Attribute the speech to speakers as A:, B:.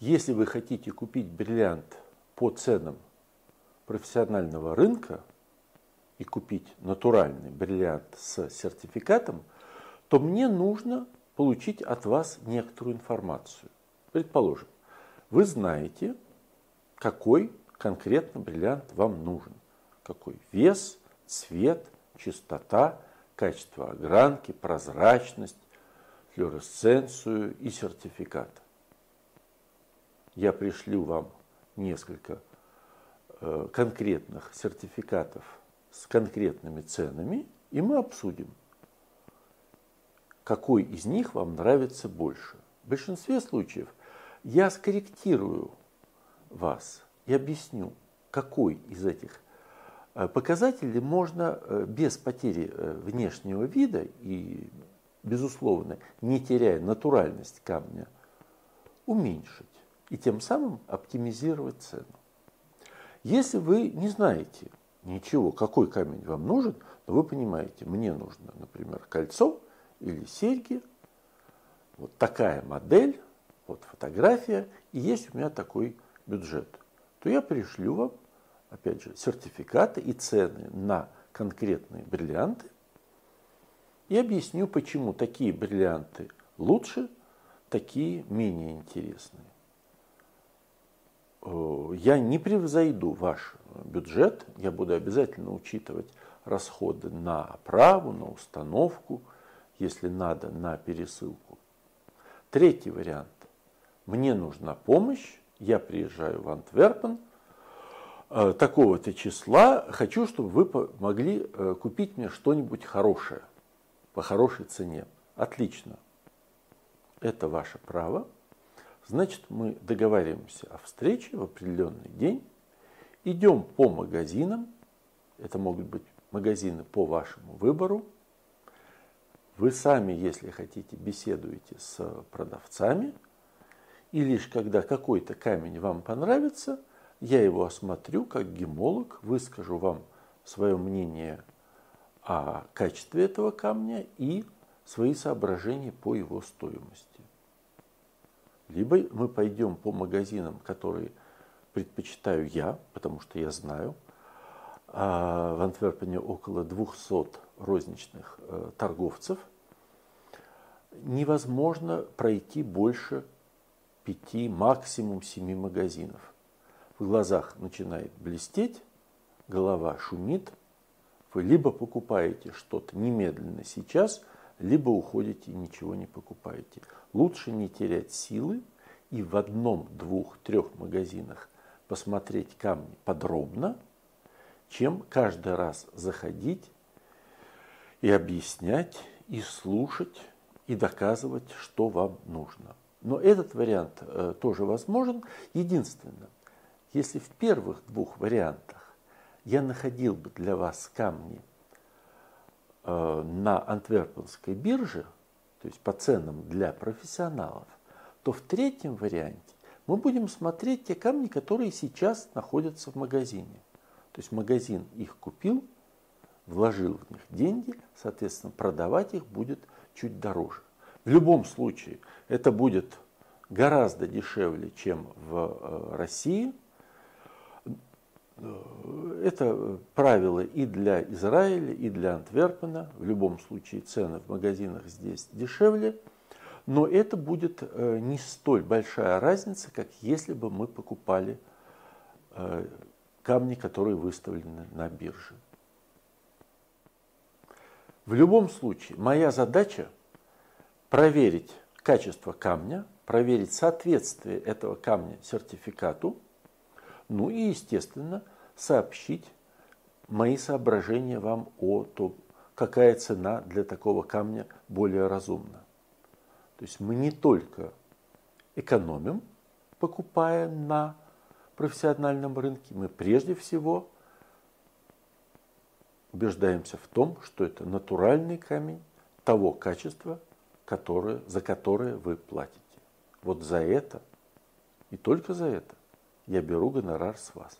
A: Если вы хотите купить бриллиант по ценам профессионального рынка и купить натуральный бриллиант с сертификатом, то мне нужно получить от вас некоторую информацию. Предположим, вы знаете, какой конкретно бриллиант вам нужен. Какой вес, цвет, чистота, качество огранки, прозрачность, флюоресценцию и сертификат. Я пришлю вам несколько э, конкретных сертификатов с конкретными ценами, и мы обсудим, какой из них вам нравится больше. В большинстве случаев я скорректирую вас и объясню, какой из этих э, показателей можно э, без потери внешнего вида и, безусловно, не теряя натуральность камня, уменьшить и тем самым оптимизировать цену. Если вы не знаете ничего, какой камень вам нужен, но вы понимаете, мне нужно, например, кольцо или серьги, вот такая модель, вот фотография, и есть у меня такой бюджет – то я пришлю вам, опять же, сертификаты и цены на конкретные бриллианты и объясню, почему такие бриллианты лучше, такие менее интересные. Э, я не превзойду ваш бюджет, я буду обязательно учитывать расходы на оправу, на установку, если надо, на пересылку. Третий вариант. Мне нужна помощь, я приезжаю в Антверпен, э, такого-то числа, хочу, чтобы вы могли э, купить мне что-нибудь хорошее, по хорошей цене. Отлично. Это ваше право. Значит, мы договариваемся о встрече в определенный день, идем по магазинам, это могут быть магазины по вашему выбору. Вы сами, если хотите, беседуете с продавцами – и лишь когда какой-то камень вам понравится, я его осмотрю как гемолог, выскажу вам свое мнение о качестве этого камня и свои соображения по его стоимости. Либо мы пойдем по магазинам, которые предпочитаю я, потому что я знаю, а в Антверпене около 200 розничных э, торговцев, невозможно пройти больше пяти, максимум семи магазинов. В глазах начинает блестеть, голова шумит. Вы либо покупаете что-то немедленно сейчас, либо уходите и ничего не покупаете. Лучше не терять силы и в одном, двух, трех магазинах посмотреть камни подробно, чем каждый раз заходить и объяснять, и слушать, и доказывать, что вам нужно. Но этот вариант э, тоже возможен. Единственное, если в первых двух вариантах я находил бы для вас камни на антверпенской бирже, то есть по ценам для профессионалов, то в третьем варианте мы будем смотреть те камни, которые сейчас находятся в магазине. То есть магазин их купил, вложил в них деньги, соответственно, продавать их будет чуть дороже. В любом случае, это будет гораздо дешевле, чем в э, России. Это правило и для Израиля, и для Антверпена. В любом случае цены в магазинах здесь дешевле. Но это будет э, не столь большая разница, как если бы мы покупали э, камни, которые выставлены на бирже. В любом случае, моя задача проверить качество камня, проверить соответствие этого камня сертификату, ну и, естественно, сообщить мои соображения вам о том, какая цена для такого камня более разумна. То есть мы не только экономим, покупая на профессиональном рынке, мы прежде всего убеждаемся в том, что это натуральный камень того качества, которое, за которое вы платите. Вот за это и только за это я беру гонорар с вас.